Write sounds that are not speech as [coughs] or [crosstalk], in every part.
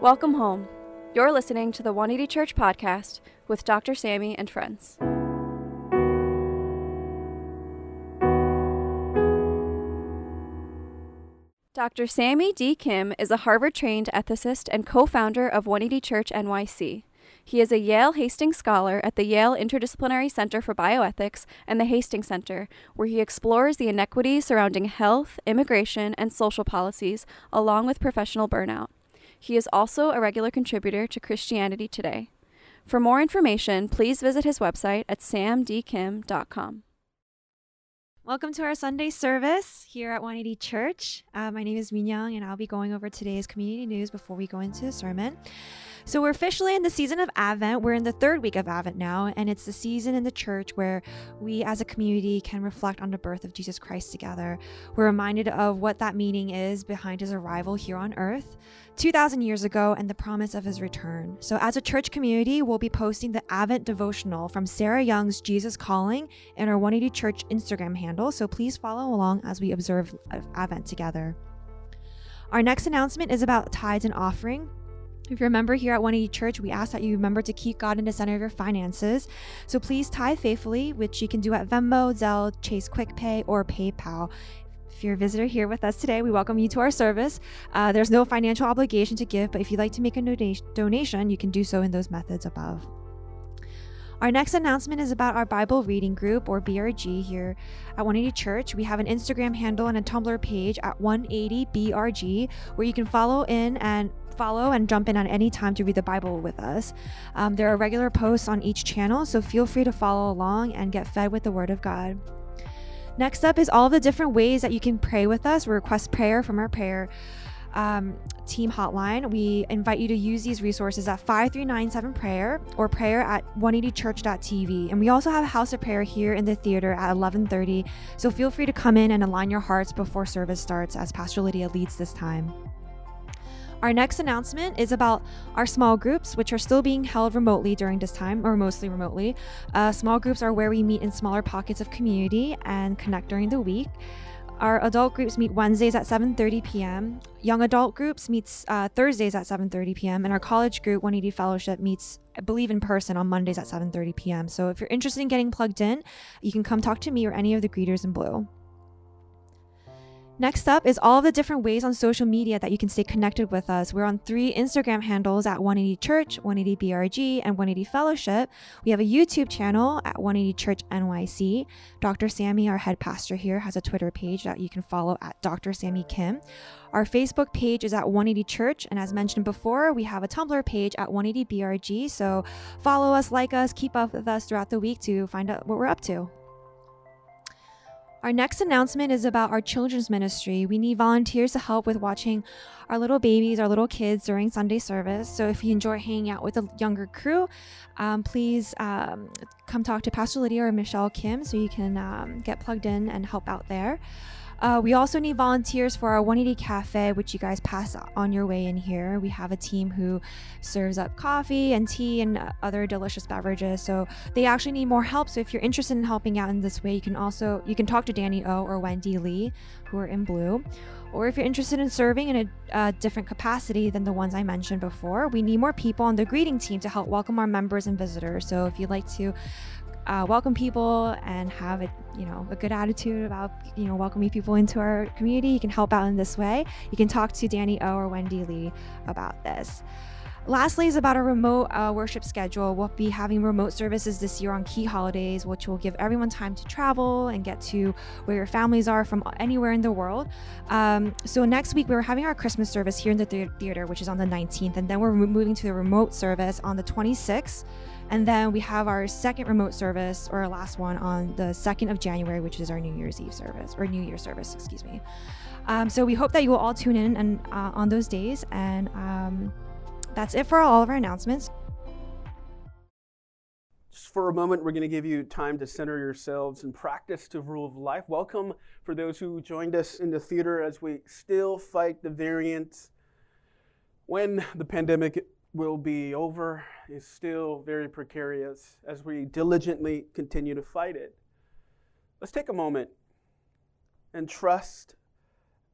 Welcome home. You're listening to the 180 Church podcast with Dr. Sammy and friends. Dr. Sammy D. Kim is a Harvard trained ethicist and co founder of 180 Church NYC. He is a Yale Hastings Scholar at the Yale Interdisciplinary Center for Bioethics and the Hastings Center, where he explores the inequities surrounding health, immigration, and social policies, along with professional burnout. He is also a regular contributor to Christianity Today. For more information, please visit his website at samdkim.com. Welcome to our Sunday service here at 180 Church. Uh, my name is Min Young, and I'll be going over today's community news before we go into the sermon. So, we're officially in the season of Advent. We're in the third week of Advent now, and it's the season in the church where we as a community can reflect on the birth of Jesus Christ together. We're reminded of what that meaning is behind his arrival here on earth. 2,000 years ago and the promise of his return. So, as a church community, we'll be posting the Advent devotional from Sarah Young's Jesus Calling in our 180 Church Instagram handle. So, please follow along as we observe Advent together. Our next announcement is about tithes and offering. If you're a member here at 180 Church, we ask that you remember to keep God in the center of your finances. So please tithe faithfully, which you can do at Venmo, Zelle, Chase QuickPay, or PayPal. If you're a visitor here with us today, we welcome you to our service. Uh, there's no financial obligation to give, but if you'd like to make a donation, you can do so in those methods above. Our next announcement is about our Bible reading group or BRG here at 180 Church. We have an Instagram handle and a Tumblr page at 180BRG where you can follow in and follow and jump in at any time to read the Bible with us. Um, there are regular posts on each channel, so feel free to follow along and get fed with the Word of God. Next up is all the different ways that you can pray with us, We request prayer from our prayer um, team hotline. We invite you to use these resources at 5397 prayer or prayer at 180church.tv. And we also have a house of prayer here in the theater at 1130. So feel free to come in and align your hearts before service starts as Pastor Lydia leads this time. Our next announcement is about our small groups, which are still being held remotely during this time, or mostly remotely. Uh, small groups are where we meet in smaller pockets of community and connect during the week. Our adult groups meet Wednesdays at 7:30 p.m. Young adult groups meets uh, Thursdays at 7:30 p.m. and our college group 180 Fellowship meets I believe in person on Mondays at 7:30 p.m. So if you're interested in getting plugged in, you can come talk to me or any of the greeters in blue. Next up is all the different ways on social media that you can stay connected with us. We're on three Instagram handles at 180 Church, 180 BRG, and 180 Fellowship. We have a YouTube channel at 180 Church NYC. Dr. Sammy, our head pastor here, has a Twitter page that you can follow at Dr. Sammy Kim. Our Facebook page is at 180 Church, and as mentioned before, we have a Tumblr page at 180 BRG. So follow us, like us, keep up with us throughout the week to find out what we're up to. Our next announcement is about our children's ministry. We need volunteers to help with watching our little babies, our little kids during Sunday service. So if you enjoy hanging out with a younger crew, um, please um, come talk to Pastor Lydia or Michelle Kim so you can um, get plugged in and help out there. Uh, we also need volunteers for our 180 Cafe, which you guys pass on your way in here. We have a team who serves up coffee and tea and other delicious beverages. So they actually need more help. So if you're interested in helping out in this way, you can also you can talk to Danny O or Wendy Lee, who are in blue. Or if you're interested in serving in a, a different capacity than the ones I mentioned before, we need more people on the greeting team to help welcome our members and visitors. So if you'd like to uh, welcome people and have a you know a good attitude about you know welcoming people into our community you can help out in this way you can talk to danny o or wendy lee about this Lastly, is about a remote uh, worship schedule. We'll be having remote services this year on key holidays, which will give everyone time to travel and get to where your families are from anywhere in the world. Um, so, next week, we're having our Christmas service here in the theater, which is on the 19th, and then we're moving to the remote service on the 26th. And then we have our second remote service, or our last one, on the 2nd of January, which is our New Year's Eve service, or New Year service, excuse me. Um, so we hope that you will all tune in and uh, on those days. And um, that's it for all of our announcements. Just for a moment, we're going to give you time to center yourselves and practice the rule of life. Welcome for those who joined us in the theater as we still fight the variant. When the pandemic will be over is still very precarious as we diligently continue to fight it. Let's take a moment and trust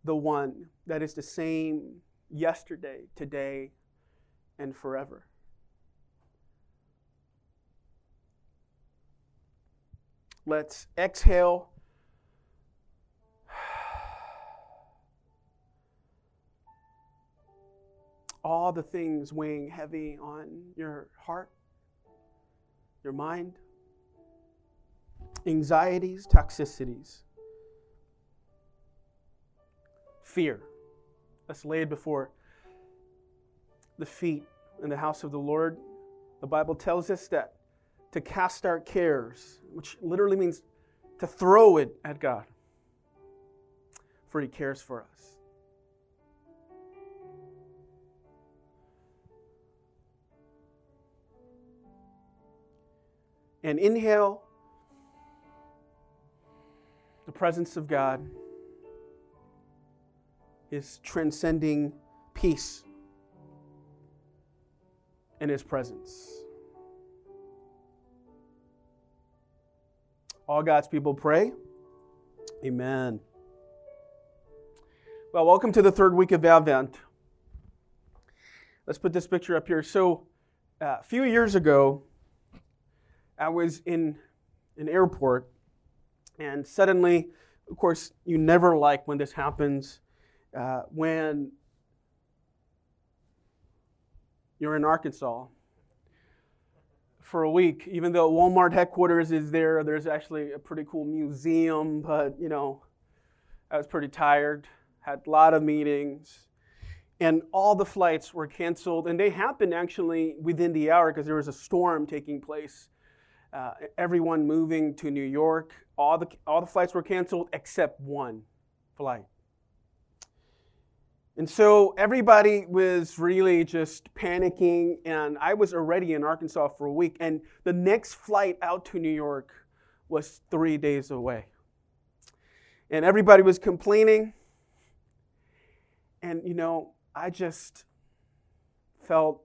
the one that is the same yesterday, today, and forever. Let's exhale. All the things weighing heavy on your heart, your mind, anxieties, toxicities, fear. Lay it before the feet in the house of the Lord. The Bible tells us that to cast our cares, which literally means to throw it at God, for He cares for us. And inhale the presence of God, His transcending peace in His presence. All God's people pray. Amen. Well, welcome to the third week of Advent. Let's put this picture up here. So, uh, a few years ago, I was in an airport, and suddenly, of course, you never like when this happens, uh, when you're in Arkansas for a week. Even though Walmart headquarters is there, there's actually a pretty cool museum, but you know, I was pretty tired, had a lot of meetings, and all the flights were canceled. And they happened actually within the hour because there was a storm taking place. Uh, everyone moving to New York, all the, all the flights were canceled except one flight. And so everybody was really just panicking, and I was already in Arkansas for a week, and the next flight out to New York was three days away. And everybody was complaining. And, you know, I just felt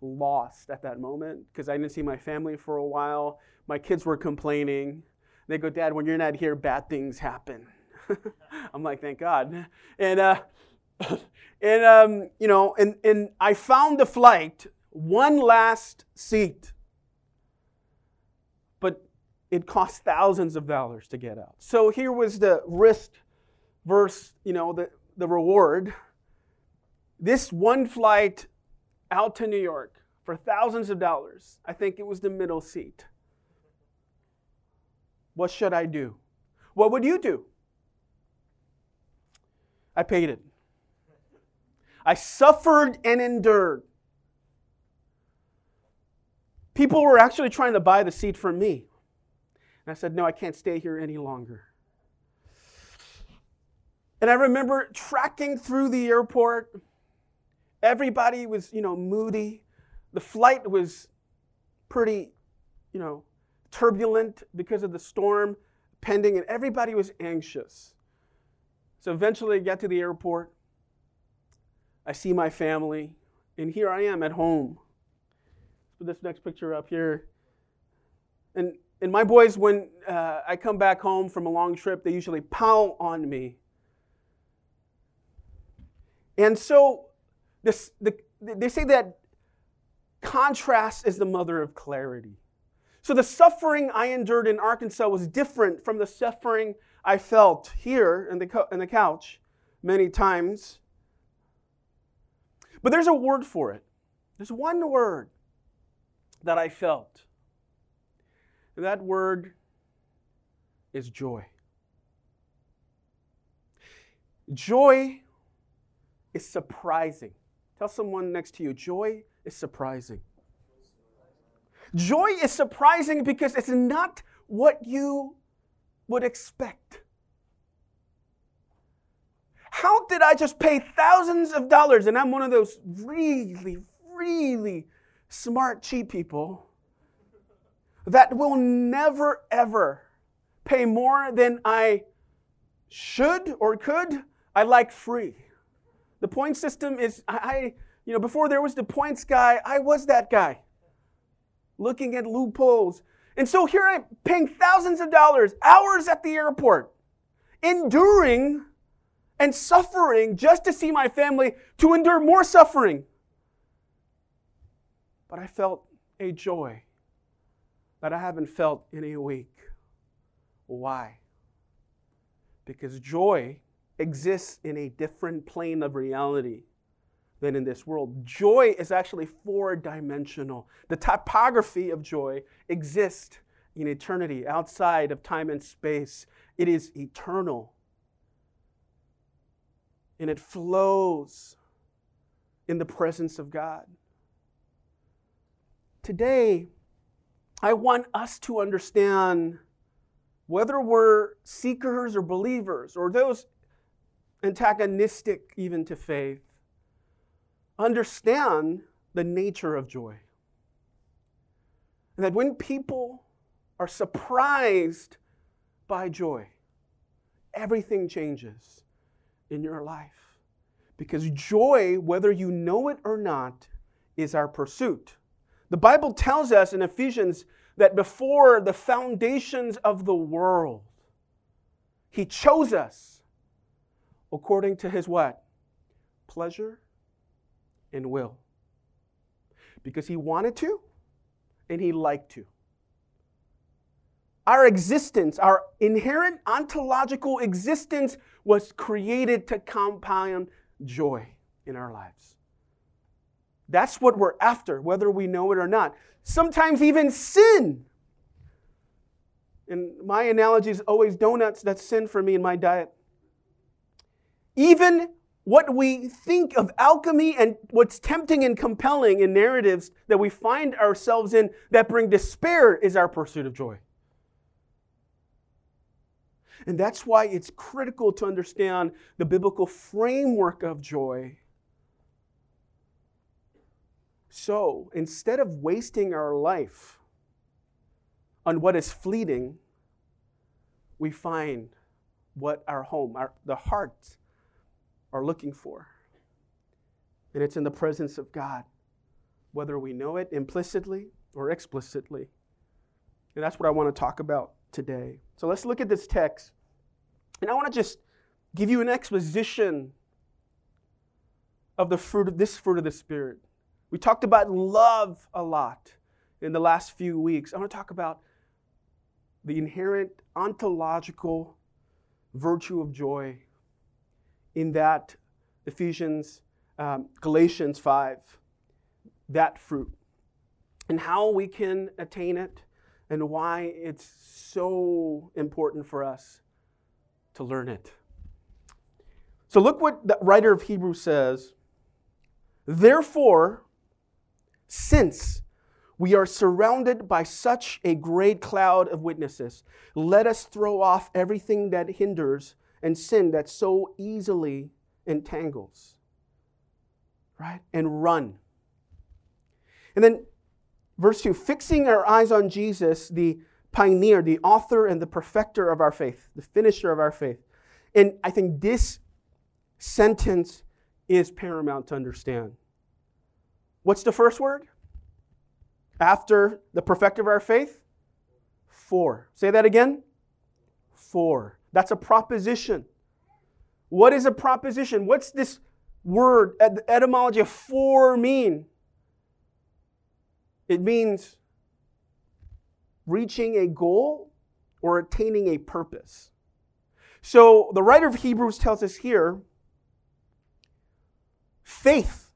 lost at that moment because I didn't see my family for a while. My kids were complaining. They go, Dad, when you're not here, bad things happen. [laughs] I'm like, thank God. And, uh, [coughs] and um, you know, and, and I found the flight, one last seat. But it cost thousands of dollars to get out. So here was the risk versus, you know, the, the reward. This one flight out to New York for thousands of dollars, I think it was the middle seat. What should I do? What would you do? I paid it. I suffered and endured. People were actually trying to buy the seat from me. And I said, No, I can't stay here any longer. And I remember tracking through the airport. Everybody was, you know, moody. The flight was pretty, you know, turbulent because of the storm pending, and everybody was anxious. So eventually I get to the airport. I see my family, and here I am at home. Put this next picture up here. And, and my boys, when uh, I come back home from a long trip, they usually pound on me. And so this, the, they say that contrast is the mother of clarity. So the suffering I endured in Arkansas was different from the suffering I felt here in the, in the couch many times. But there's a word for it. There's one word that I felt. And that word is joy. Joy is surprising. Tell someone next to you, joy is surprising. Joy is surprising because it's not what you would expect. How did I just pay thousands of dollars? And I'm one of those really, really smart, cheap people that will never, ever pay more than I should or could. I like free. The point system is, I, you know, before there was the points guy, I was that guy looking at loopholes. And so here I'm paying thousands of dollars, hours at the airport, enduring and suffering just to see my family to endure more suffering. but I felt a joy that I haven't felt in a week. Why? Because joy exists in a different plane of reality than in this world. Joy is actually four dimensional. The topography of joy exists in eternity, outside of time and space. It is eternal. And it flows in the presence of God. Today, I want us to understand whether we're seekers or believers or those antagonistic even to faith, understand the nature of joy. And that when people are surprised by joy, everything changes in your life. Because joy, whether you know it or not, is our pursuit. The Bible tells us in Ephesians that before the foundations of the world, He chose us according to His what? Pleasure and will. Because He wanted to and He liked to. Our existence, our inherent ontological existence, was created to compound joy in our lives. That's what we're after, whether we know it or not. Sometimes even sin. And my analogy is always donuts, that's sin for me in my diet. Even what we think of alchemy and what's tempting and compelling in narratives that we find ourselves in that bring despair is our pursuit of joy. And that's why it's critical to understand the biblical framework of joy so instead of wasting our life on what is fleeting, we find what our home, our, the hearts are looking for. And it's in the presence of God, whether we know it implicitly or explicitly. And that's what I want to talk about today. So let's look at this text. And I want to just give you an exposition of the fruit of this fruit of the Spirit. We talked about love a lot in the last few weeks. I want to talk about the inherent ontological virtue of joy in that Ephesians, um, Galatians 5, that fruit, and how we can attain it, and why it's so important for us to learn it. So, look what the writer of Hebrews says. Therefore, since we are surrounded by such a great cloud of witnesses, let us throw off everything that hinders and sin that so easily entangles. Right? And run. And then verse 2 fixing our eyes on Jesus, the pioneer, the author and the perfecter of our faith, the finisher of our faith. And I think this sentence is paramount to understand. What's the first word? After the perfecter of our faith? For. Say that again. For. That's a proposition. What is a proposition? What's this word, the etymology of for mean? It means reaching a goal or attaining a purpose. So the writer of Hebrews tells us here faith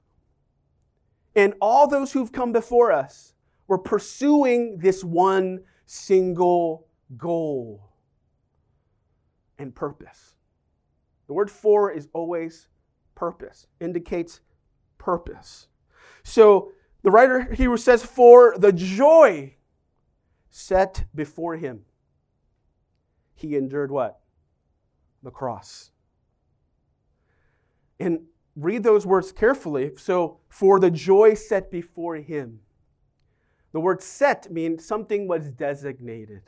and all those who've come before us were pursuing this one single goal and purpose. The word for is always purpose, indicates purpose. So the writer here says, For the joy set before him, he endured what? The cross. And read those words carefully. So, for the joy set before him. The word set means something was designated,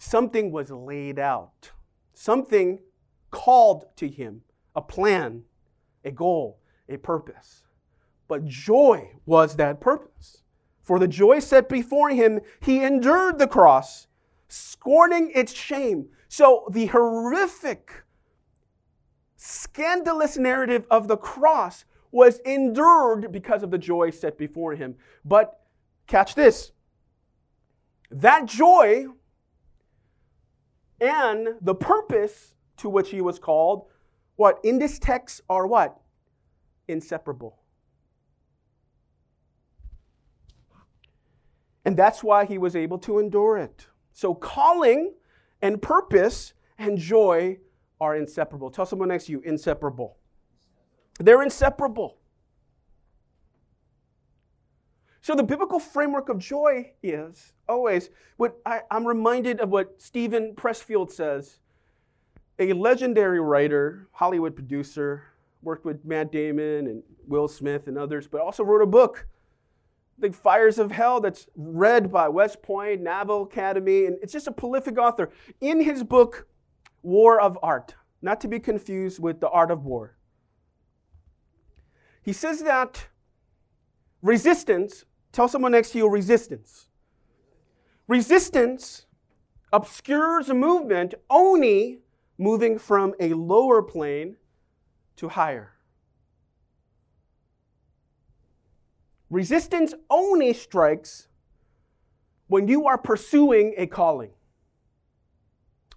something was laid out, something called to him, a plan, a goal, a purpose. But joy was that purpose. For the joy set before him, he endured the cross, scorning its shame. So the horrific scandalous narrative of the cross was endured because of the joy set before him. But catch this that joy and the purpose to which he was called, what in this text are what? Inseparable. And that's why he was able to endure it. So, calling and purpose and joy are inseparable. Tell someone next to you, inseparable. They're inseparable. So, the biblical framework of joy is always what I, am reminded of what Steven Pressfield says, a legendary writer, Hollywood producer, worked with Matt Damon and Will Smith and others, but also wrote a book the Fires of Hell that's read by West Point, Naval Academy, and it's just a prolific author. In his book, War of Art, not to be confused with The Art of War, he says that resistance, tell someone next to you resistance. Resistance obscures a movement only moving from a lower plane to higher. Resistance only strikes when you are pursuing a calling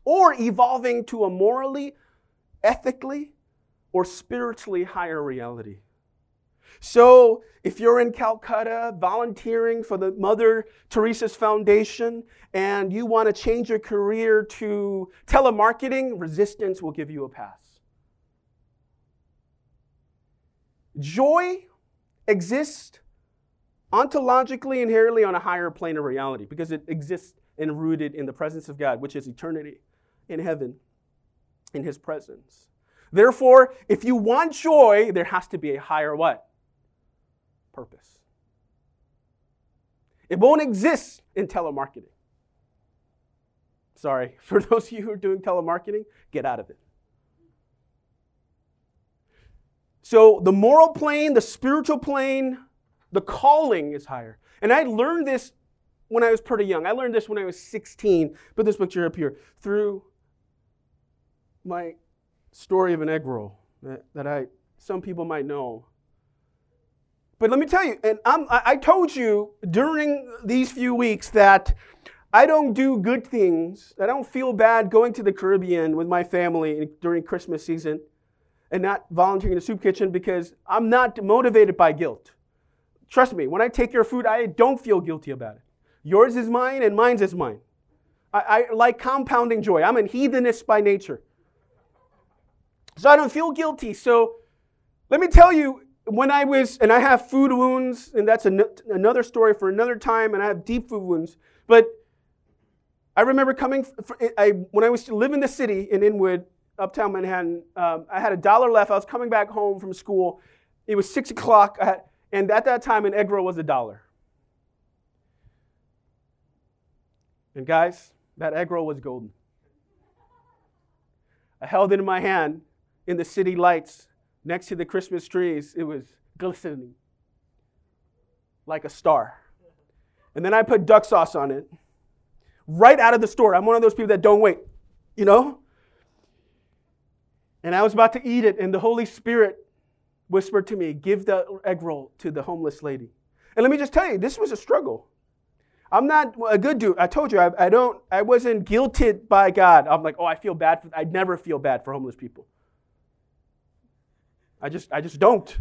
or evolving to a morally, ethically, or spiritually higher reality. So, if you're in Calcutta volunteering for the Mother Teresa's Foundation and you want to change your career to telemarketing, resistance will give you a pass. Joy exists ontologically, inherently on a higher plane of reality because it exists and rooted in the presence of God, which is eternity in heaven, in His presence. Therefore, if you want joy, there has to be a higher what? Purpose. It won't exist in telemarketing. Sorry, [laughs] for those of you who are doing telemarketing, get out of it. So, the moral plane, the spiritual plane, the calling is higher. And I learned this when I was pretty young. I learned this when I was 16. Put this picture up here. Through my story of an egg roll that, that I some people might know. But let me tell you, and I'm, I told you during these few weeks that I don't do good things. I don't feel bad going to the Caribbean with my family during Christmas season and not volunteering in the soup kitchen because I'm not motivated by guilt. Trust me, when I take your food, I don't feel guilty about it. Yours is mine and mine's is mine. I, I like compounding joy. I'm a heathenist by nature. So I don't feel guilty. So let me tell you, when I was, and I have food wounds, and that's an, another story for another time, and I have deep food wounds. But I remember coming, for, I, when I was to live in the city in Inwood, uptown Manhattan, um, I had a dollar left. I was coming back home from school. It was six o'clock. Had, and at that time, an egg roll was a dollar. And guys, that egg roll was golden. I held it in my hand in the city lights next to the Christmas trees. It was glistening like a star. And then I put duck sauce on it right out of the store. I'm one of those people that don't wait, you know? And I was about to eat it, and the Holy Spirit whispered to me, Give the egg roll to the homeless lady. And let me just tell you, this was a struggle. I'm not a good dude. I told you, I, I don't, I wasn't guilted by God. I'm like, oh, I feel bad for, I never feel bad for homeless people. I just, I just don't.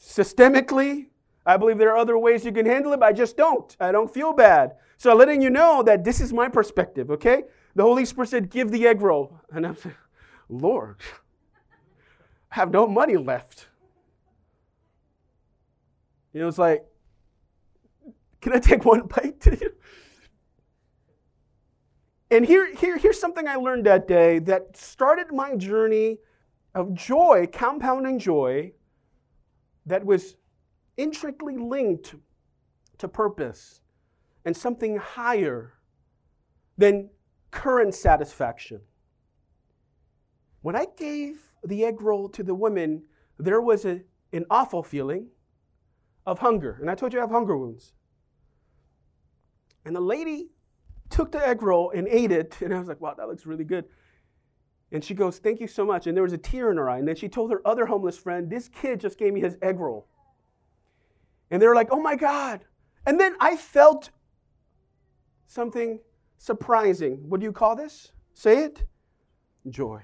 Systemically, I believe there are other ways you can handle it, but I just don't. I don't feel bad. So I'm letting you know that this is my perspective, okay? The Holy Spirit said, give the egg roll. And I'm like, Lord, I have no money left. You know, it's like, can I take one bite? And here, here, here's something I learned that day that started my journey of joy, compounding joy, that was intricately linked to purpose and something higher than current satisfaction. When I gave the egg roll to the women, there was a, an awful feeling of hunger. And I told you I have hunger wounds. And the lady took the egg roll and ate it, [laughs] and I was like, wow, that looks really good. And she goes, Thank you so much. And there was a tear in her eye. And then she told her other homeless friend, This kid just gave me his egg roll. And they were like, Oh my God. And then I felt something surprising. What do you call this? Say it joy.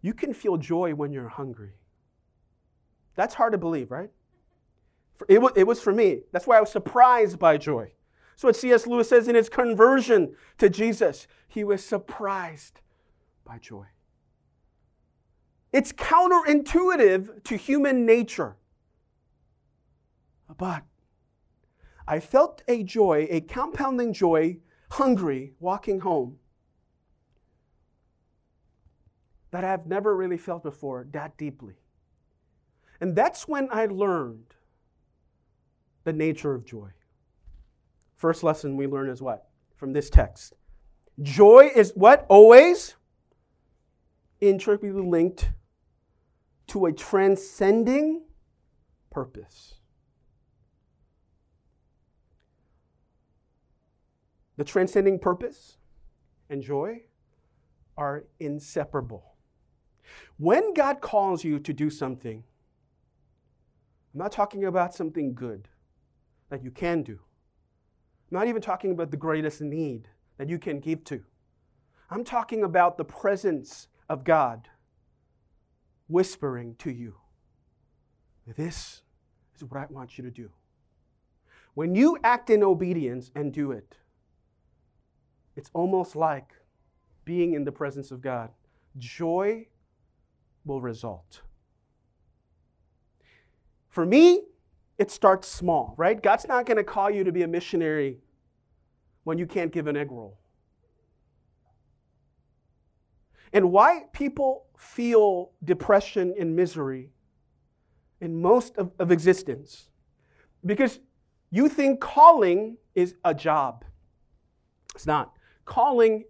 You can feel joy when you're hungry. That's hard to believe, right? It was, it was for me. That's why I was surprised by joy. So what C.S. Lewis says in his conversion to Jesus, he was surprised by joy. It's counterintuitive to human nature. But I felt a joy, a compounding joy, hungry, walking home, that I've never really felt before that deeply. And that's when I learned the nature of joy. First lesson we learn is what? From this text. Joy is what? Always intricately linked to a transcending purpose. The transcending purpose and joy are inseparable. When God calls you to do something, I'm not talking about something good that you can do. Not even talking about the greatest need that you can give to. I'm talking about the presence of God whispering to you, This is what I want you to do. When you act in obedience and do it, it's almost like being in the presence of God. Joy will result. For me, it starts small, right? God's not going to call you to be a missionary when you can't give an egg roll. And why people feel depression and misery in most of, of existence. Because you think calling is a job. It's not. Calling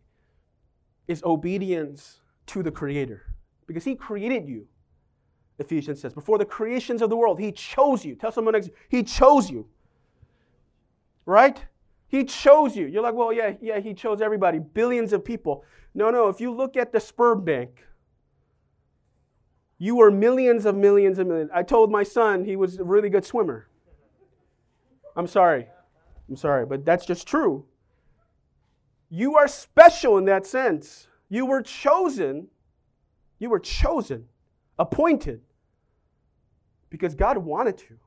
is obedience to the Creator because He created you. Ephesians says, before the creations of the world, He chose you. Tell someone next, He chose you. Right? He chose you. You're like, well, yeah, yeah, He chose everybody, billions of people. No, no, if you look at the sperm bank, you were millions of millions of millions. I told my son he was a really good swimmer. I'm sorry. I'm sorry, but that's just true. You are special in that sense. You were chosen. You were chosen, appointed, because God wanted to.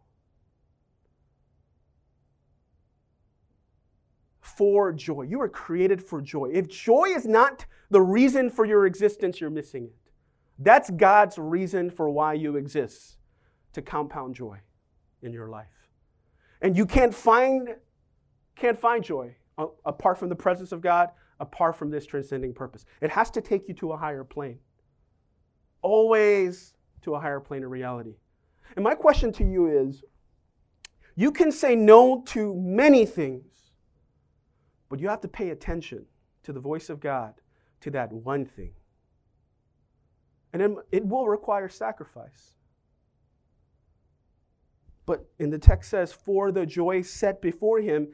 For joy. You were created for joy. If joy is not the reason for your existence, you're missing it. That's God's reason for why you exist to compound joy in your life. And you can't find can't find joy uh, apart from the presence of God, apart from this transcending purpose. It has to take you to a higher plane. Always to a higher plane of reality. And my question to you is you can say no to many things, but you have to pay attention to the voice of God, to that one thing. And it will require sacrifice. But in the text says, for the joy set before him,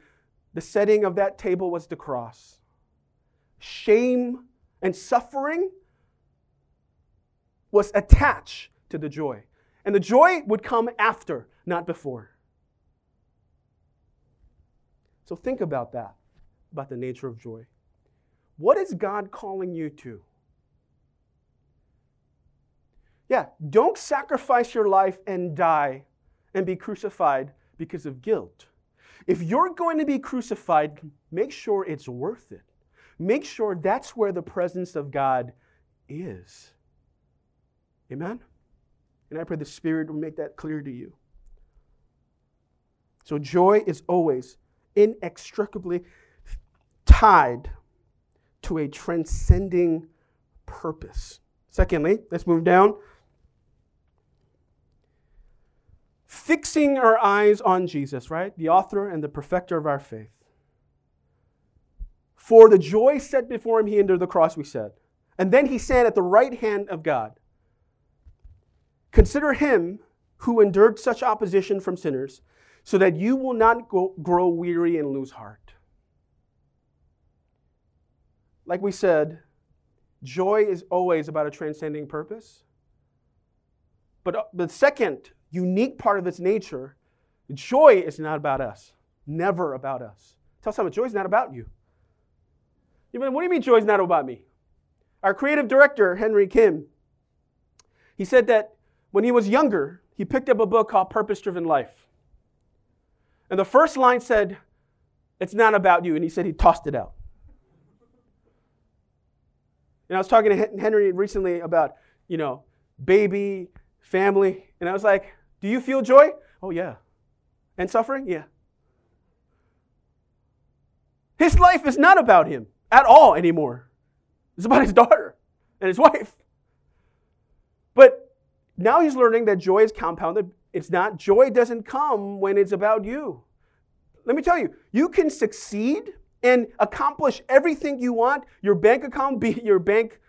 the setting of that table was the cross. Shame and suffering was attached to the joy. And the joy would come after, not before. So think about that, about the nature of joy. What is God calling you to? Yeah, don't sacrifice your life and die and be crucified because of guilt. If you're going to be crucified, make sure it's worth it. Make sure that's where the presence of God is. Amen? And I pray the Spirit will make that clear to you. So, joy is always inextricably tied to a transcending purpose. Secondly, let's move down. fixing our eyes on Jesus, right? The author and the perfecter of our faith. For the joy set before him, he endured the cross, we said. And then he sat at the right hand of God. Consider him who endured such opposition from sinners, so that you will not grow weary and lose heart. like we said, joy is always about a transcending purpose. But uh, the second unique part of its nature, joy is not about us, never about us. Tell someone, joy is not about you. You mean, what do you mean joy is not about me? Our creative director, Henry Kim, he said that when he was younger, he picked up a book called Purpose Driven Life. And the first line said, It's not about you. And he said he tossed it out. And I was talking to Henry recently about, you know, baby, family. And I was like, Do you feel joy? Oh, yeah. And suffering? Yeah. His life is not about him at all anymore. It's about his daughter and his wife. But now he's learning that joy is compounded. It's not, joy doesn't come when it's about you. Let me tell you, you can succeed and accomplish everything you want. Your bank account, be, your bank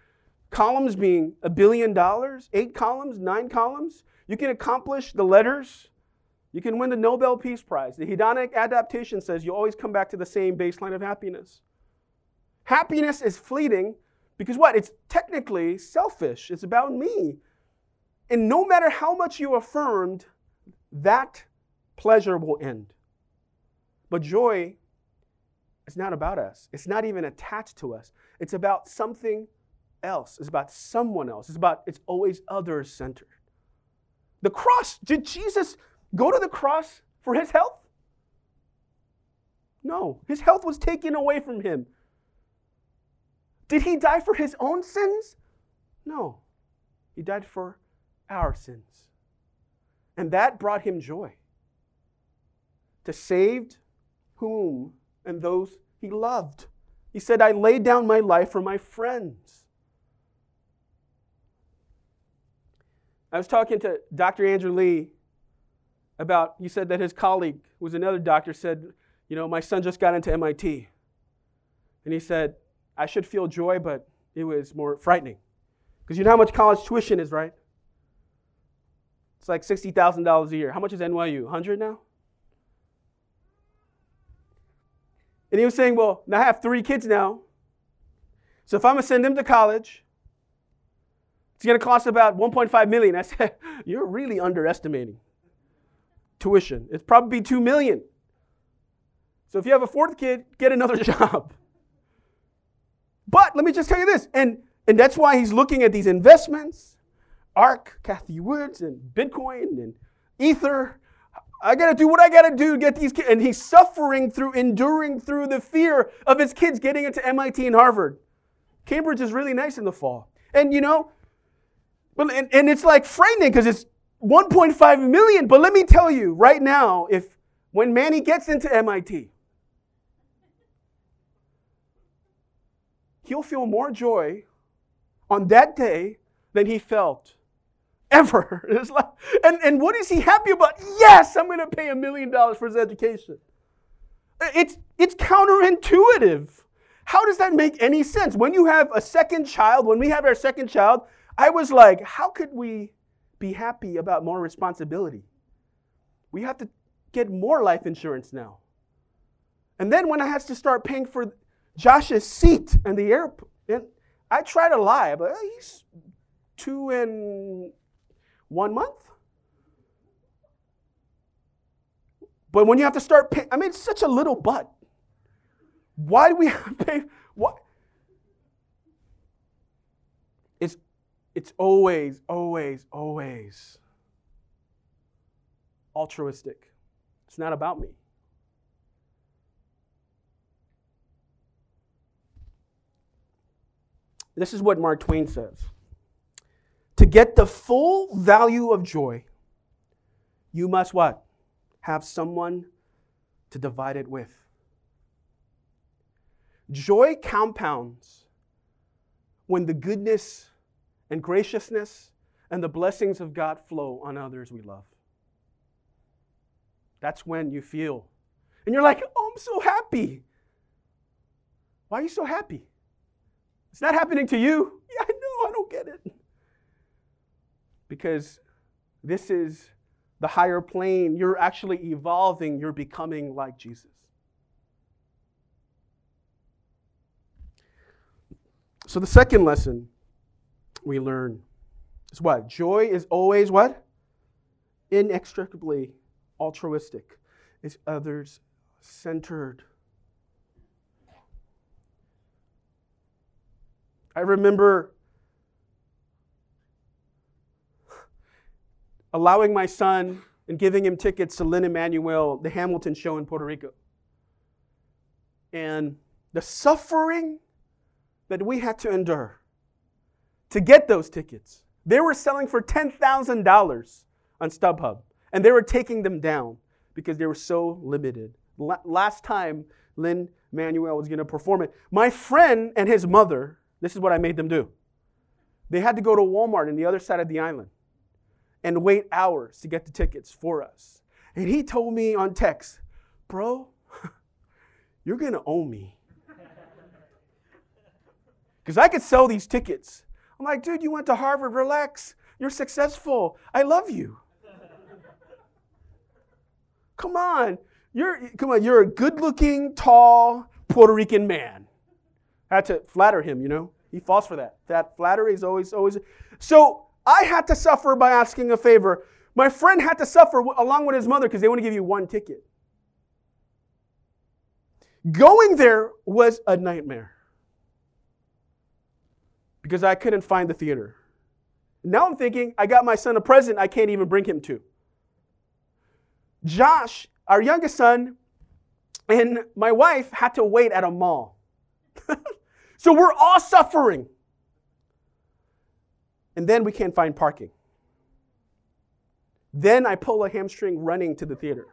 columns being a billion dollars, eight columns, nine columns. You can accomplish the letters. You can win the Nobel Peace Prize. The hedonic adaptation says you always come back to the same baseline of happiness. Happiness is fleeting because what? It's technically selfish. It's about me. And no matter how much you affirmed, that pleasure will end. But joy is not about us, it's not even attached to us. It's about something else, it's about someone else. It's about, it's always others centered. The cross, did Jesus go to the cross for his health? No, his health was taken away from him. Did he die for his own sins? No, he died for our sins. And that brought him joy. To saved whom and those he loved. He said, I laid down my life for my friends. I was talking to Dr. Andrew Lee about, he said that his colleague, who was another doctor, said, You know, my son just got into MIT. And he said, I should feel joy, but it was more frightening. Because you know how much college tuition is, right? It's like $60,000 a year. How much is NYU? 100 now? And he was saying, Well, now I have three kids now. So if I'm going to send them to college, it's going to cost about 1.5 million. I said, [laughs] You're really underestimating tuition. It's probably 2 million. So if you have a fourth kid, get another [laughs] job. But let me just tell you this, and, and that's why he's looking at these investments, ARK, Cathie Woods, and Bitcoin, and Ether. I got to do what I got to do to get these kids. And he's suffering through, enduring through the fear of his kids getting into MIT and Harvard. Cambridge is really nice in the fall. And you know, but, and, and it's like frightening because it's 1.5 million. But let me tell you right now, if when Manny gets into MIT, he'll feel more joy on that day than he felt ever in his life. And, and what is he happy about? Yes, I'm going to pay a million dollars for his education. It's, it's counterintuitive. How does that make any sense? When you have a second child, when we have our second child, I was like, how could we be happy about more responsibility? We have to get more life insurance now. And then when I had to start paying for Josh's seat in the airport. And I try to lie, but oh, he's two in one month. But when you have to start paying, I mean, it's such a little butt. Why do we have to pay? What? It's, it's always, always, always altruistic. It's not about me. This is what Mark Twain says To get the full value of joy, you must what? Have someone to divide it with. Joy compounds when the goodness and graciousness and the blessings of God flow on others we love. That's when you feel. And you're like, oh, I'm so happy. Why are you so happy? It's not happening to you. [laughs] Yeah, know, I don't get it. Because this is the higher plane. You're actually evolving, you're becoming like Jesus. So the second lesson we learn is what? Joy is always what? Inextricably altruistic. It's others centered. I remember allowing my son and giving him tickets to Lin Manuel, the Hamilton show in Puerto Rico. And the suffering that we had to endure to get those tickets. They were selling for $10,000 on StubHub, and they were taking them down because they were so limited. last time Lin Manuel was going to perform it, my friend and his mother, this is what I made them do. They had to go to Walmart on the other side of the island and wait hours to get the tickets for us. And he told me on text, Bro, [laughs] you're going to owe me. [laughs] Because I could sell these tickets. I'm like, dude, you went to Harvard, relax. You're successful. I love you. [laughs] come on. You're come on, you're a good-looking, tall Puerto Rican man. I had to flatter him, you know. He falls for that. That flattery is always, always. So I had to suffer by asking a favor. My friend had to suffer along with his mother because they want to give you one ticket. Going there was a nightmare because I couldn't find the theater. Now I'm thinking, I got my son a present I can't even bring him to. Josh, our youngest son, and my wife had to wait at a mall. [laughs] so we're all suffering. And then we can't find parking. Then I pull a hamstring running to the theater.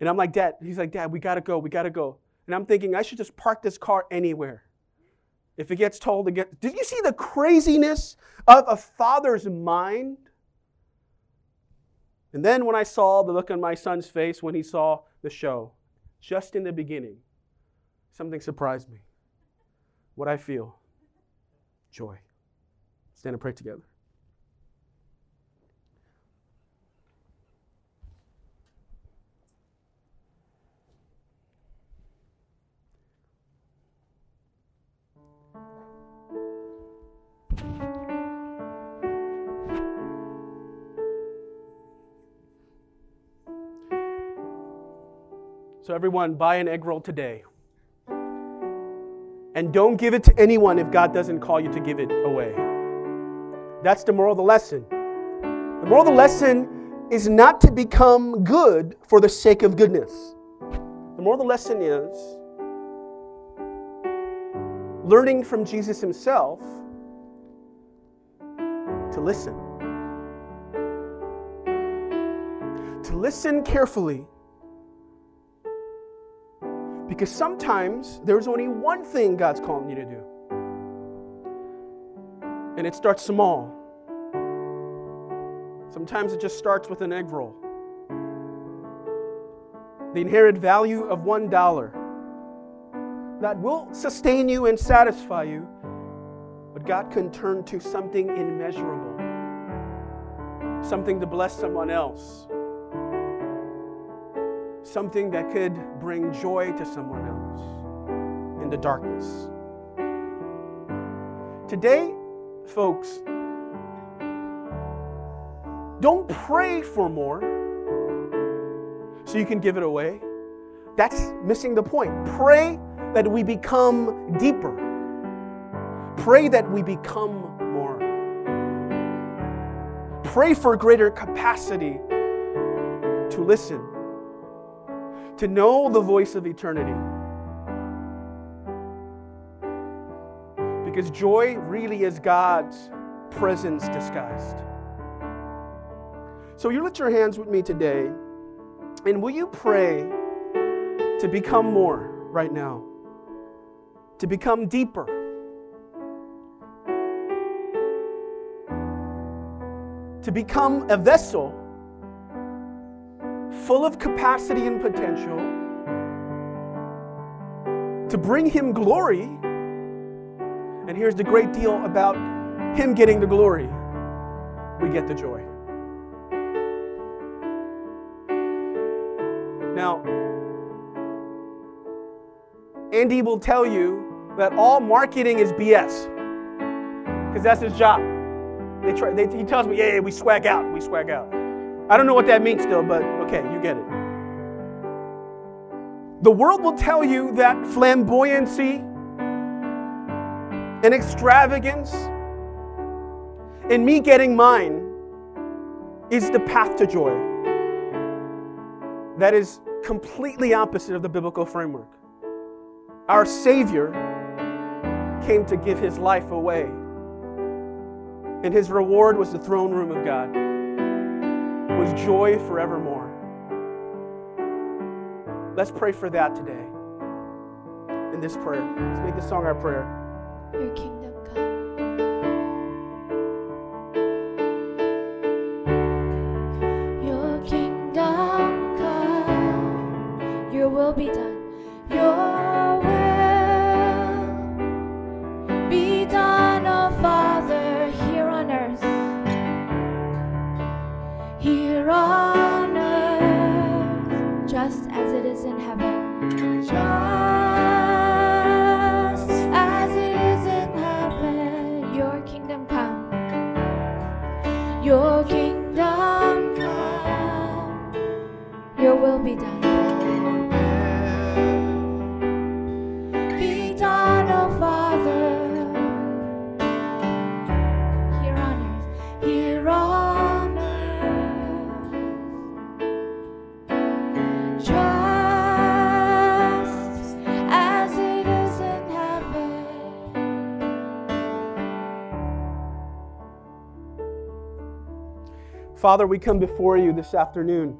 And I'm like, Dad, he's like, Dad, we gotta go, we gotta go. And I'm thinking, I should just park this car anywhere. If it gets told to get. Did you see the craziness of a father's mind? And then when I saw the look on my son's face when he saw the show, just in the beginning, something surprised me. What I feel joy. Stand and pray together. So, everyone, buy an egg roll today. And don't give it to anyone if God doesn't call you to give it away. That's the moral of the lesson. The moral of the lesson is not to become good for the sake of goodness. The moral of the lesson is learning from Jesus himself to listen. To listen carefully because sometimes there's only one thing God's calling you to do. And it starts small. Sometimes it just starts with an egg roll. The inherent value of one dollar that will sustain you and satisfy you, but God can turn to something immeasurable, something to bless someone else something that could bring joy to someone else in the darkness. Today, folks, don't pray for more so you can give it away. That's missing the point. Pray that we become deeper. Pray that we become more. Pray for greater capacity to listen to know the voice of eternity. Because joy really is God's presence disguised. So you lift your hands with me today, and will you pray to become more right now? To become deeper? To become a vessel full of capacity and potential to bring Him glory. And here's the great deal about Him getting the glory we get the joy. Now, Andy will tell you that all marketing is BS. Because that's his job. They try, they, he tells me, yeah, yeah, we swag out, we swag out. I don't know what that means still, but okay, you get it. The world will tell you that flamboyancy and extravagance and me getting mine is the path to joy. That is completely opposite of the biblical framework. Our Savior came to give his life away, and his reward was the throne room of God, was joy forevermore. Let's pray for that today in this prayer. Let's make this song our prayer. Your kingdom come. Your kingdom come. Your will be done. Father, we come before you this afternoon.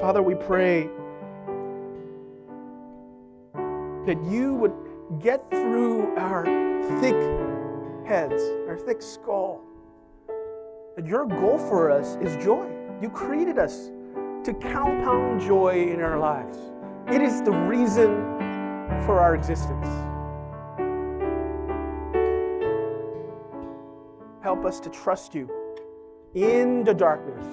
Father, we pray that you would get through our thick heads, our thick skull. That your goal for us is joy. You created us to compound joy in our lives. It is the reason for our existence. Help us to trust you in the darkness,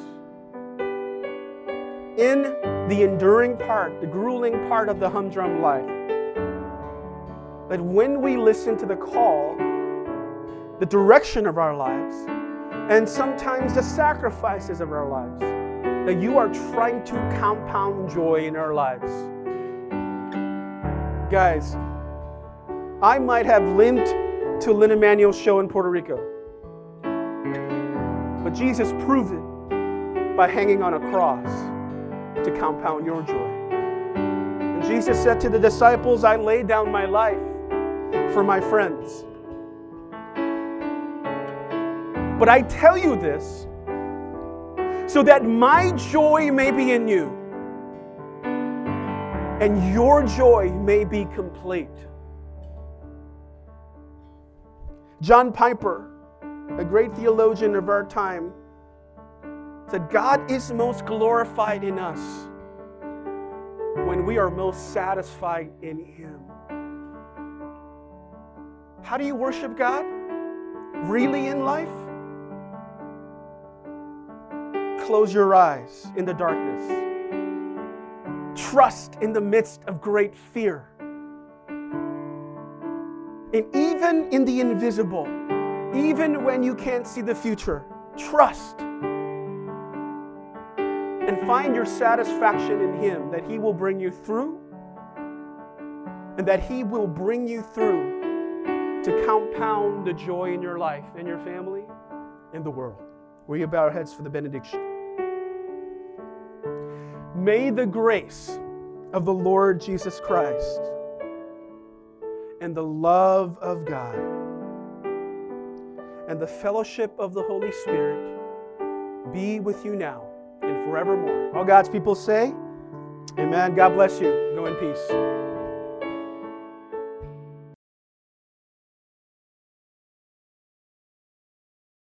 in the enduring part, the grueling part of the humdrum life. That when we listen to the call, the direction of our lives, and sometimes the sacrifices of our lives, that you are trying to compound joy in our lives. Guys, I might have limped to Lin Manuel's show in Puerto Rico, but Jesus proved it by hanging on a cross to compound your joy. And Jesus said to the disciples, I lay down my life for my friends. But I tell you this so that my joy may be in you and your joy may be complete. John Piper, a great theologian of our time, said, God is most glorified in us when we are most satisfied in Him. How do you worship God? Really in life? Close your eyes in the darkness. Trust in the midst of great fear. And even in the invisible, even when you can't see the future, trust and find your satisfaction in Him that He will bring you through and that He will bring you through to compound the joy in your life and your family and the world. Will you bow our heads for the benediction? May the grace of the Lord Jesus Christ and the love of God and the fellowship of the Holy Spirit be with you now and forevermore. All God's people say, Amen. God bless you. Go in peace.